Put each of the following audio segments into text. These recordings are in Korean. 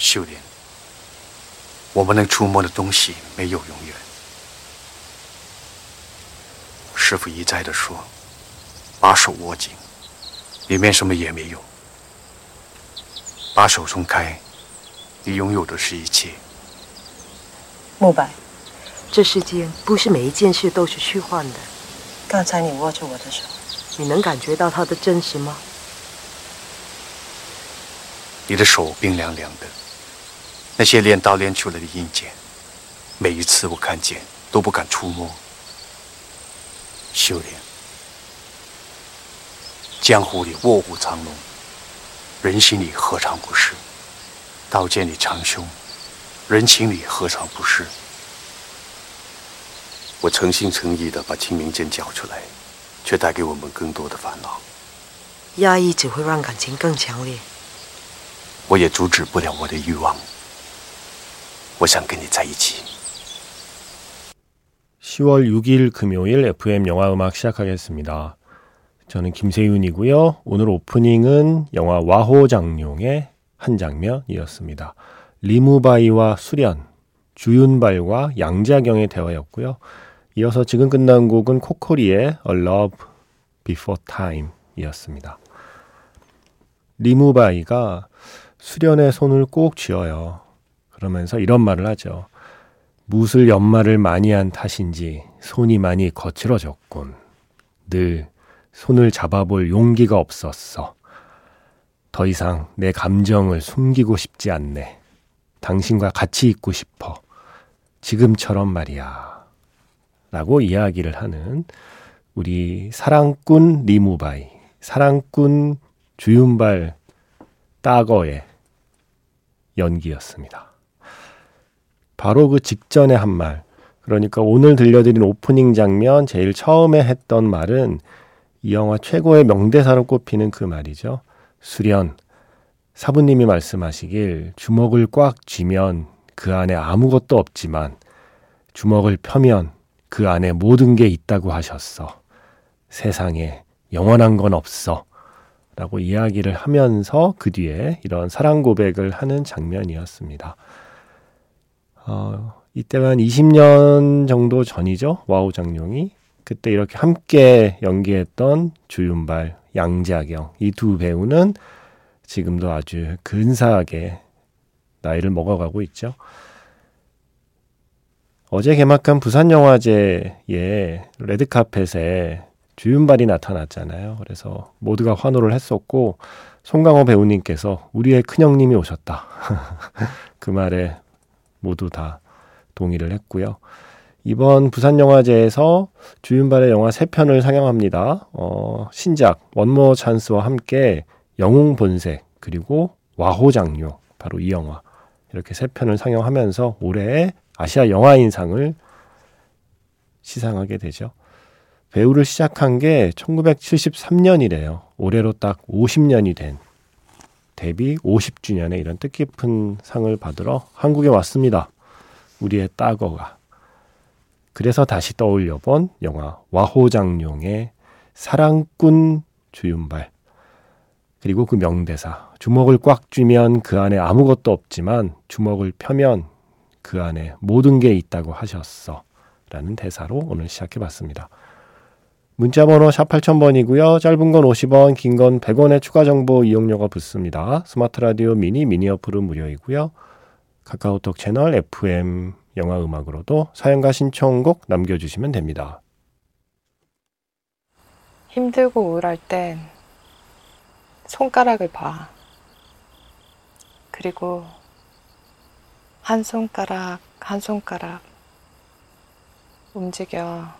修炼，我们能触摸的东西没有永远。师傅一再的说：“把手握紧，里面什么也没有。把手松开，你拥有的是一切。”慕白，这世间不是每一件事都是虚幻的。刚才你握着我的手，你能感觉到它的真实吗？你的手冰凉凉的，那些练刀练出来的印茧，每一次我看见都不敢触摸。修炼，江湖里卧虎藏龙，人心里何尝不是？刀剑里藏凶。人情里何尝不是？我诚心诚意的把清明剑交出来，却带给我们更多的烦恼。压抑只会让感情更强烈。我也阻止不了我的欲望。我想跟你在一起。 10월 6일 금요일 FM 영화 음악 시작하겠습니다. 저는 김세윤이고요. 오늘 오프닝은 영화 와호장룡의 한 장면이었습니다. 리무바이와 수련, 주윤발과 양자경의 대화였고요. 이어서 지금 끝난 곡은 코코리의 A Love Before Time 이었습니다. 리무바이가 수련의 손을 꼭 쥐어요. 그러면서 이런 말을 하죠. 무술 연말을 많이 한 탓인지 손이 많이 거칠어졌군. 늘 손을 잡아볼 용기가 없었어. 더 이상 내 감정을 숨기고 싶지 않네. 당신과 같이 있고 싶어. 지금처럼 말이야. 라고 이야기를 하는 우리 사랑꾼 리무바이, 사랑꾼 주윤발 따거의 연기였습니다. 바로 그 직전에 한 말, 그러니까 오늘 들려드린 오프닝 장면 제일 처음에 했던 말은 이 영화 최고의 명대사로 꼽히는 그 말이죠. 수련, 사부님이 말씀하시길 주먹을 꽉 쥐면 그 안에 아무것도 없지만 주먹을 펴면 그 안에 모든 게 있다고 하셨어. 세상에 영원한 건 없어. 라고 이야기를 하면서 그 뒤에 이런 사랑 고백을 하는 장면이었습니다. 어, 이때가 한 20년 정도 전이죠. 와호장룡이. 그때 이렇게 함께 연기했던 주윤발, 양자경 이 두 배우는 지금도 아주 근사하게 나이를 먹어가고 있죠. 어제 개막한 부산영화제의 레드카펫에 주윤발이 나타났잖아요. 그래서 모두가 환호를 했었고 송강호 배우님께서 우리의 큰형님이 오셨다. 그 말에 모두 다 동의를 했고요. 이번 부산영화제에서 주윤발의 영화 세 편을 상영합니다. 어, 신작 원모 찬스와 함께 영웅 본색 그리고 와호장료 바로 이 영화 이렇게 세 편을 상영하면서 올해의 아시아 영화인상을 시상하게 되죠. 배우를 시작한 게 1973년이래요. 올해로 딱 50년이 된 데뷔 50주년의 이런 뜻깊은 상을 받으러 한국에 왔습니다. 우리의 따거가. 그래서 다시 떠올려 본 영화 와호장룡의 사랑꾼 주윤발. 그리고 그 명대사. 주먹을 꽉 쥐면 그 안에 아무것도 없지만 주먹을 펴면 그 안에 모든 게 있다고 하셨어. 라는 대사로 오늘 시작해 봤습니다. 문자번호 샵 8000번이고요. 짧은 건 50원, 긴 건 100원의 추가 정보 이용료가 붙습니다. 스마트 라디오 미니 미니 어플은 무료이고요. 카카오톡 채널 FM 영화 음악으로도 사연과 신청곡 남겨주시면 됩니다. 힘들고 우울할 땐 손가락을 봐. 그리고 한 손가락, 한 손가락 움직여.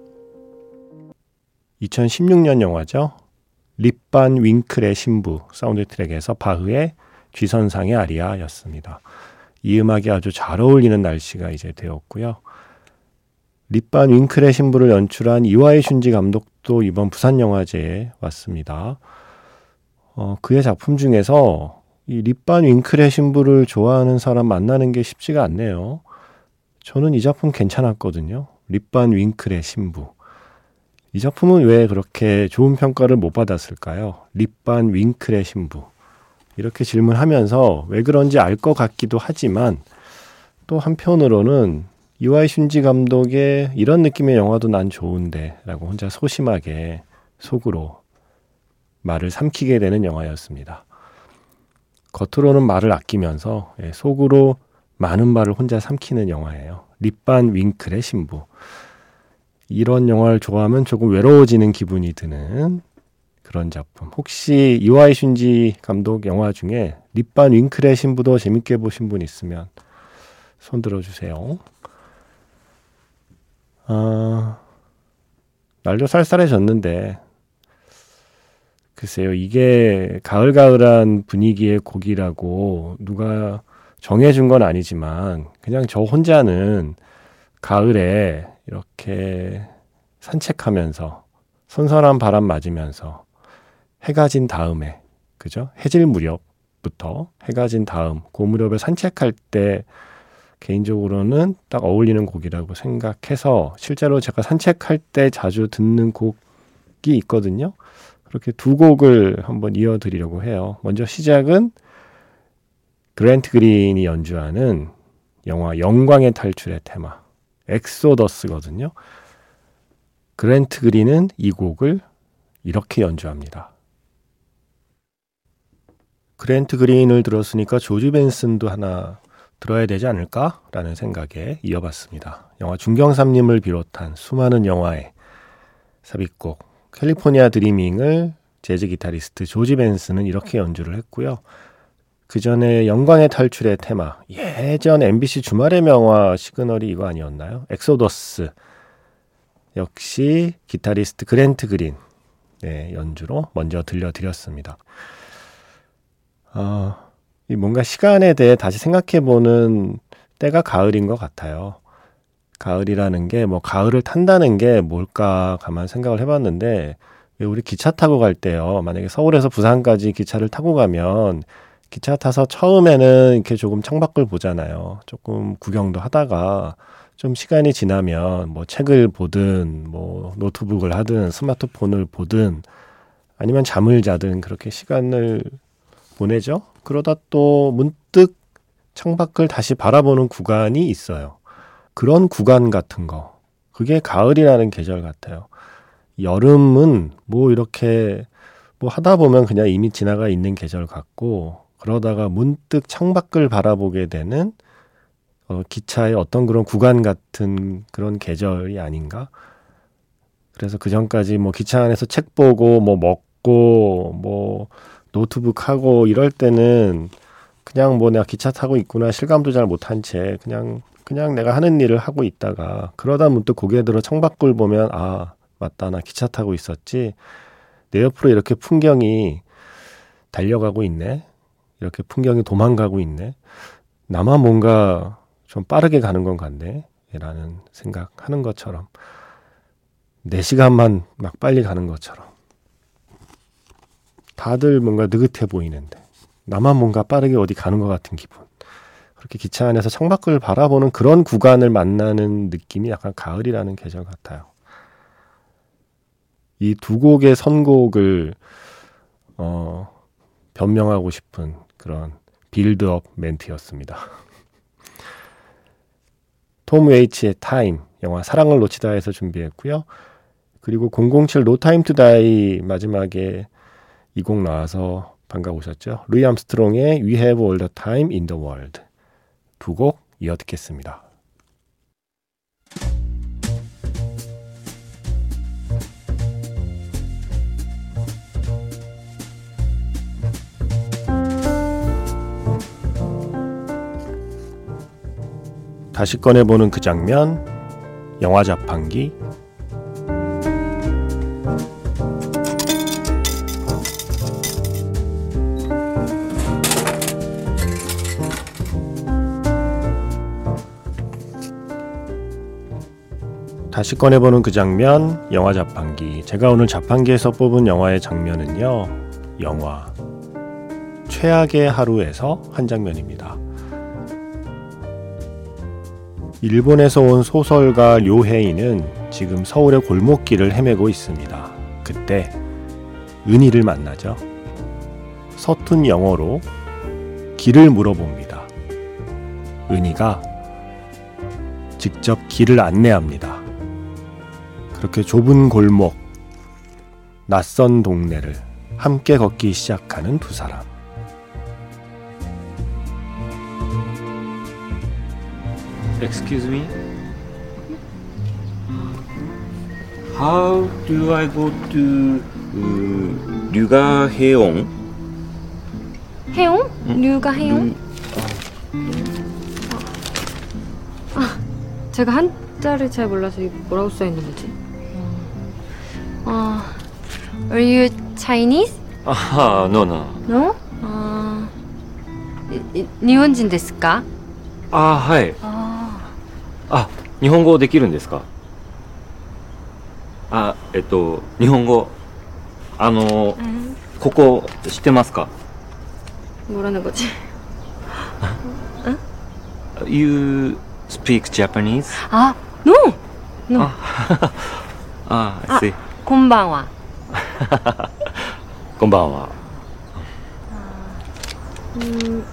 2016년 영화죠. 립반 윙클의 신부 사운드 트랙에서 바흐의 G선상의 아리아였습니다. 이 음악이 아주 잘 어울리는 날씨가 이제 되었고요. 립반 윙클의 신부를 연출한 이와이 슌지 감독도 이번 부산 영화제에 왔습니다. 어, 그의 작품 중에서 이 립반 윙클의 신부를 좋아하는 사람 만나는 게 쉽지가 않네요. 저는 이 작품 괜찮았거든요. 립반 윙클의 신부. 이 작품은 왜 그렇게 좋은 평가를 못 받았을까요? 립반 윙클의 신부. 이렇게 질문하면서 왜 그런지 알 것 같기도 하지만 또 한편으로는 이와이 슌지 감독의 이런 느낌의 영화도 난 좋은데 라고 혼자 소심하게 속으로 말을 삼키게 되는 영화였습니다. 겉으로는 말을 아끼면서 예, 속으로 많은 말을 혼자 삼키는 영화예요. 립반 윙클의 신부. 이런 영화를 좋아하면 조금 외로워지는 기분이 드는 그런 작품. 혹시 이와이 슌지 감독 영화 중에 립반 윙클의 신부도 재밌게 보신 분 있으면 손 들어주세요. 아, 날도 쌀쌀해졌는데 글쎄요 이게 가을가을한 분위기의 곡이라고 누가 정해준 건 아니지만 그냥 저 혼자는 가을에 이렇게 산책하면서 선선한 바람 맞으면서 해가 진 다음에 그죠? 해질 무렵부터 해가 진 다음 그 무렵에 산책할 때 개인적으로는 딱 어울리는 곡이라고 생각해서 실제로 제가 산책할 때 자주 듣는 곡이 있거든요. 그렇게 두 곡을 한번 이어드리려고 해요. 먼저 시작은 그랜트 그린이 연주하는 영화 영광의 탈출의 테마 엑소더스거든요. 그랜트 그린은 이 곡을 이렇게 연주합니다. 그랜트 그린을 들었으니까 조지 벤슨도 하나 들어야 되지 않을까라는 생각에 이어봤습니다. 영화 중경삼림을 비롯한 수많은 영화의 삽입곡 California Dreamin'을 재즈 기타리스트 조지 벤슨은 이렇게 연주를 했고요. 그 전에 영광의 탈출의 테마 예전 MBC 주말의 명화 시그널이 이거 아니었나요? 엑소더스 역시 기타리스트 그랜트 그린 네, 연주로 먼저 들려드렸습니다. 어, 뭔가 시간에 대해 다시 생각해보는 때가 가을인 것 같아요. 가을이라는 게 뭐 가을을 탄다는 게 뭘까 가만 생각을 해봤는데 왜 우리 기차 타고 갈 때요. 만약에 서울에서 부산까지 기차를 타고 가면 기차 타서 처음에는 이렇게 조금 창밖을 보잖아요. 조금 구경도 하다가 좀 시간이 지나면 뭐 책을 보든 뭐 노트북을 하든 스마트폰을 보든 아니면 잠을 자든 그렇게 시간을 보내죠. 그러다 또 문득 창밖을 다시 바라보는 구간이 있어요. 그런 구간 같은 거. 그게 가을이라는 계절 같아요. 여름은 뭐 이렇게 뭐 하다 보면 그냥 이미 지나가 있는 계절 같고 그러다가 문득 창밖을 바라보게 되는 어, 기차의 어떤 그런 구간 같은 그런 계절이 아닌가? 그래서 그 전까지 뭐 기차 안에서 책 보고 뭐 먹고 뭐 노트북 하고 이럴 때는 그냥 뭐 내가 기차 타고 있구나 실감도 잘 못한 채 그냥 그냥 내가 하는 일을 하고 있다가 그러다 문득 고개 들어 창밖을 보면 아 맞다. 나 기차 타고 있었지. 내 옆으로 이렇게 풍경이 달려가고 있네 이렇게 풍경이 도망가고 있네. 나만 뭔가 좀 빠르게 가는 건 같네. 라는 생각하는 것처럼. 내 시간만 막 빨리 가는 것처럼. 다들 뭔가 느긋해 보이는데. 나만 뭔가 빠르게 어디 가는 것 같은 기분. 그렇게 기차 안에서 창밖을 바라보는 그런 구간을 만나는 느낌이 약간 가을이라는 계절 같아요. 이 두 곡의 선곡을 어, 변명하고 싶은 그런 빌드업 멘트였습니다. 톰 웨이츠의 Time, 영화 사랑을 놓치다에서 준비했고요. 그리고 007 No Time to Die 마지막에 이 곡 나와서 반가우셨죠? 루이 암스트롱의 We Have All the Time in the World 두 곡 이어 듣겠습니다. 다시 꺼내보는 그 장면, 영화 자판기. 다시 꺼내보는 그 장면, 영화 자판기. 제가 오늘 자판기에서 뽑은 영화의 장면은요, 영화. 최악의 하루에서 한 장면입니다. 일본에서 온 소설가 료헤이는 지금 서울의 골목길을 헤매고 있습니다. 그때 은희를 만나죠. 서툰 영어로 길을 물어봅니다. 은희가 직접 길을 안내합니다. 그렇게 좁은 골목, 낯선 동네를 함께 걷기 시작하는 두 사람. Excuse me. How do I go to 그, 류가해용? 해용? 응? 류가 해용? 아, 제가 한자를 잘 몰라서 뭐라고 써 있는 거지? 아, are you Chinese? 아하, no, no. No? 아, 이- 이- 니혼진 데스까? 아, 하이. 아, 日本語できるんですか？あえっと日本語あの、うん、ここ知ってますか？ごらんなこち You speak Japanese? あ、no! no. あ、あ、こんばんは こんばんは、uh,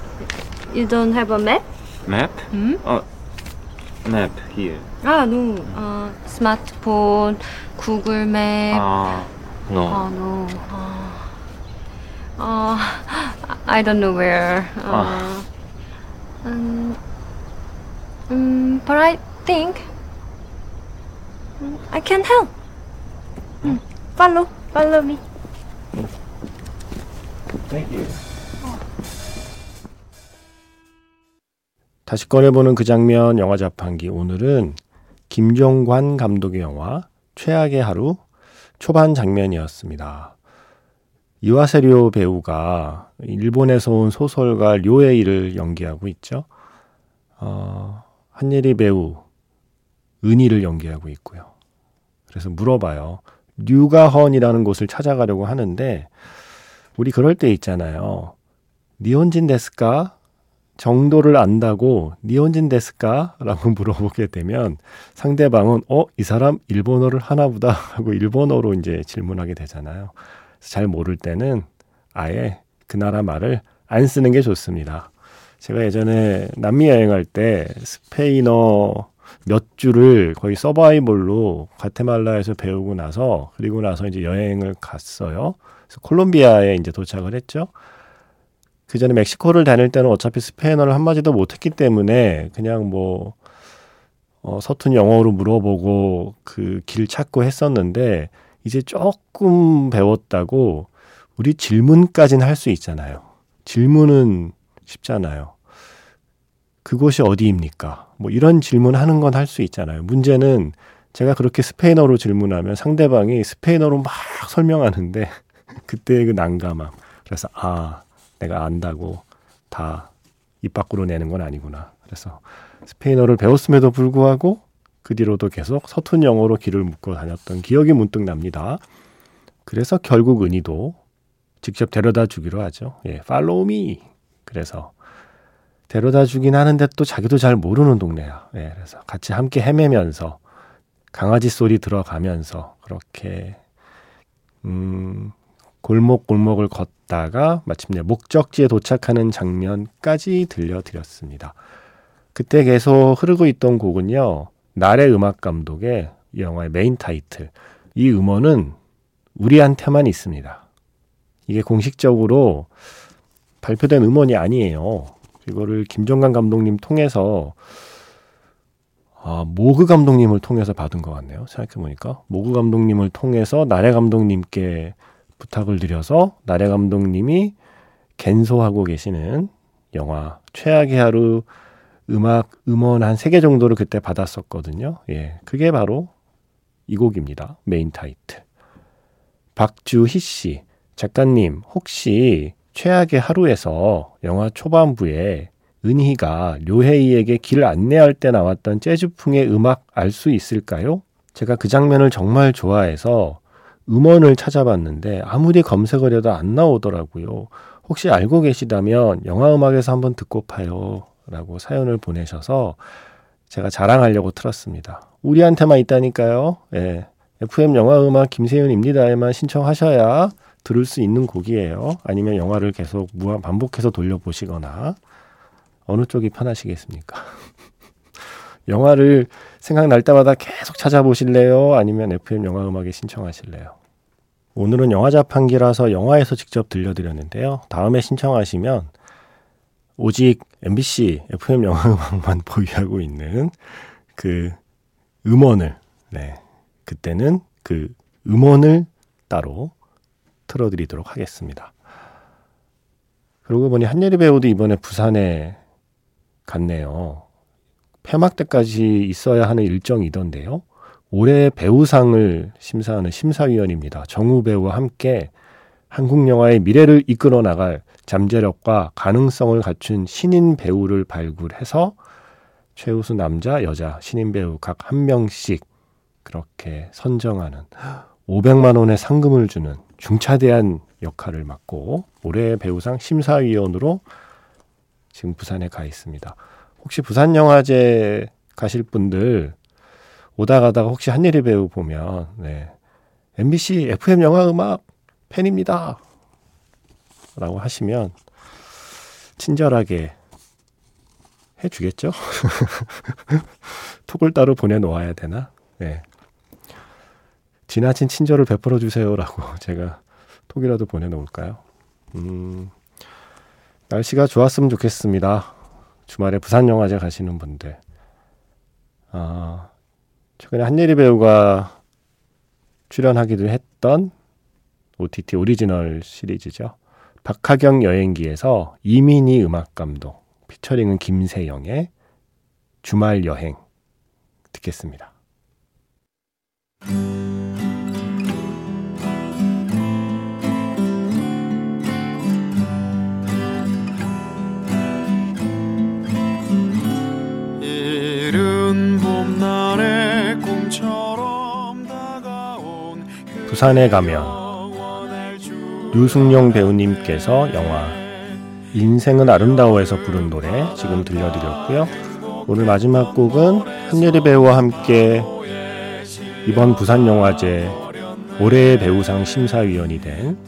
You don't have a map? Map? うん、あ map here. 아, no. 어, 스마트폰, 구글 맵. 아, no. 아, no. 아, 어, I don't know where. 어, 아. 음, 음, but I think 음, I can help. 음, follow, follow me. Thank you. 다시 꺼내보는 그 장면 영화 자판기 오늘은 김종관 감독의 영화 최악의 하루 초반 장면이었습니다. 이와세리오 배우가 일본에서 온 소설가 료에이를 연기하고 있죠. 어, 한예리 배우 은희를 연기하고 있고요. 그래서 물어봐요. 류가헌이라는 곳을 찾아가려고 하는데 우리 그럴 때 있잖아요. 니혼진 데스까? 정도를 안다고 니혼진 데스까? 라고 물어보게 되면 상대방은 어? 이 사람 일본어를 하나보다 하고 일본어로 이제 질문하게 되잖아요. 잘 모를 때는 아예 그 나라 말을 안 쓰는 게 좋습니다. 제가 예전에 남미 여행할 때 스페인어 몇 줄을 거의 서바이벌로 과테말라에서 배우고 나서 그리고 나서 이제 여행을 갔어요. 그래서 콜롬비아에 이제 도착을 했죠. 그 전에 멕시코를 다닐 때는 어차피 스페인어를 한마디도 못했기 때문에 그냥 뭐 어, 서툰 영어로 물어보고 그 길 찾고 했었는데 이제 조금 배웠다고 우리 질문까지는 할 수 있잖아요. 질문은 쉽잖아요. 그곳이 어디입니까? 뭐 이런 질문 하는 건 할 수 있잖아요. 문제는 제가 그렇게 스페인어로 질문하면 상대방이 스페인어로 막 설명하는데 그때의 그 난감함. 그래서 아, 내가 안다고 다 입 밖으로 내는 건 아니구나. 그래서 스페인어를 배웠음에도 불구하고 그 뒤로도 계속 서툰 영어로 길을 묶어 다녔던 기억이 문득 납니다. 그래서 결국 은희도 직접 데려다 주기로 하죠. 예, 팔로우 미. 그래서 데려다 주긴 하는데 또 자기도 잘 모르는 동네야. 예, 그래서 같이 함께 헤매면서 강아지 소리 들어가면서 그렇게 음, 골목 골목을 걷다가 마침내 목적지에 도착하는 장면까지 들려드렸습니다. 그때 계속 흐르고 있던 곡은요. 나래 음악 감독의 이 영화의 메인 타이틀. 이 음원은 우리한테만 있습니다. 이게 공식적으로 발표된 음원이 아니에요. 이거를 김정관 감독님 통해서 아, 모그 감독님을 통해서 받은 것 같네요. 생각해보니까. 모그 감독님을 통해서 나래 감독님께 부탁을 드려서 나래 감독님이 갠소하고 계시는 영화 최악의 하루 음악 음원 한 세 개 정도를 그때 받았었거든요. 예. 그게 바로 이 곡입니다. 메인 타이틀. 박주희 씨, 작가님, 혹시 최악의 하루에서 영화 초반부에 은희가 료헤이에게 길 안내할 때 나왔던 재즈풍의 음악 알 수 있을까요? 제가 그 장면을 정말 좋아해서 음원을 찾아봤는데 아무리 검색을 해도 안 나오더라고요. 혹시 알고 계시다면 영화 음악에서 한번 듣고 파요. 라고 사연을 보내셔서 제가 자랑하려고 틀었습니다. 우리한테만 있다니까요. 예. FM 영화 음악 김세윤입니다에만 신청하셔야 들을 수 있는 곡이에요. 아니면 영화를 계속 무한 반복해서 돌려보시거나 어느 쪽이 편하시겠습니까? 영화를 생각날 때마다 계속 찾아보실래요? 아니면 FM 영화 음악에 신청하실래요? 오늘은 영화 자판기라서 영화에서 직접 들려드렸는데요. 다음에 신청하시면 오직 MBC FM 영화 음악만 보유하고 있는 그 음원을 네 그때는 그 음원을 따로 틀어드리도록 하겠습니다. 그러고 보니 한예리 배우도 이번에 부산에 갔네요. 폐막 때까지 있어야 하는 일정이던데요. 올해 배우상을 심사하는 심사위원입니다. 정우 배우와 함께 한국 영화의 미래를 이끌어 나갈 잠재력과 가능성을 갖춘 신인 배우를 발굴해서 최우수 남자, 여자 신인 배우 각 한 명씩 그렇게 선정하는 500만 원의 상금을 주는 중차대한 역할을 맡고 올해 배우상 심사위원으로 지금 부산에 가 있습니다. 혹시 부산 영화제 가실 분들 오다 가다가 혹시 한예리 배우 보면 네. MBC FM 영화 음악 팬입니다. 라고 하시면 친절하게 해주겠죠? 톡을 따로 보내놓아야 되나? 네. 지나친 친절을 베풀어 주세요라고 제가 톡이라도 보내놓을까요? 음, 날씨가 좋았으면 좋겠습니다. 주말에 부산영화제 가시는 분들. 아, 최근에 한예리 배우가 출연하기도 했던 OTT 오리지널 시리즈죠. 박하경 여행기에서 이민희 음악 감독, 피처링은 김세영의 주말 여행 듣겠습니다. 부산에 가면 유승용 배우님께서 영화 인생은 아름다워에서 부른 노래 지금 들려드렸고요. 오늘 마지막 곡은 한예리 배우와 함께 이번 부산 영화제 올해의 배우상 심사위원이 된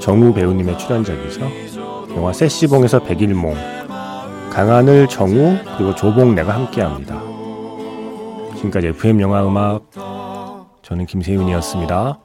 정우 배우님의 출연작이죠. 영화 세시봉에서 백일몽 강하늘, 정우 그리고 조봉 내가 함께합니다. 지금까지 FM 영화 음악 저는 김세윤이었습니다.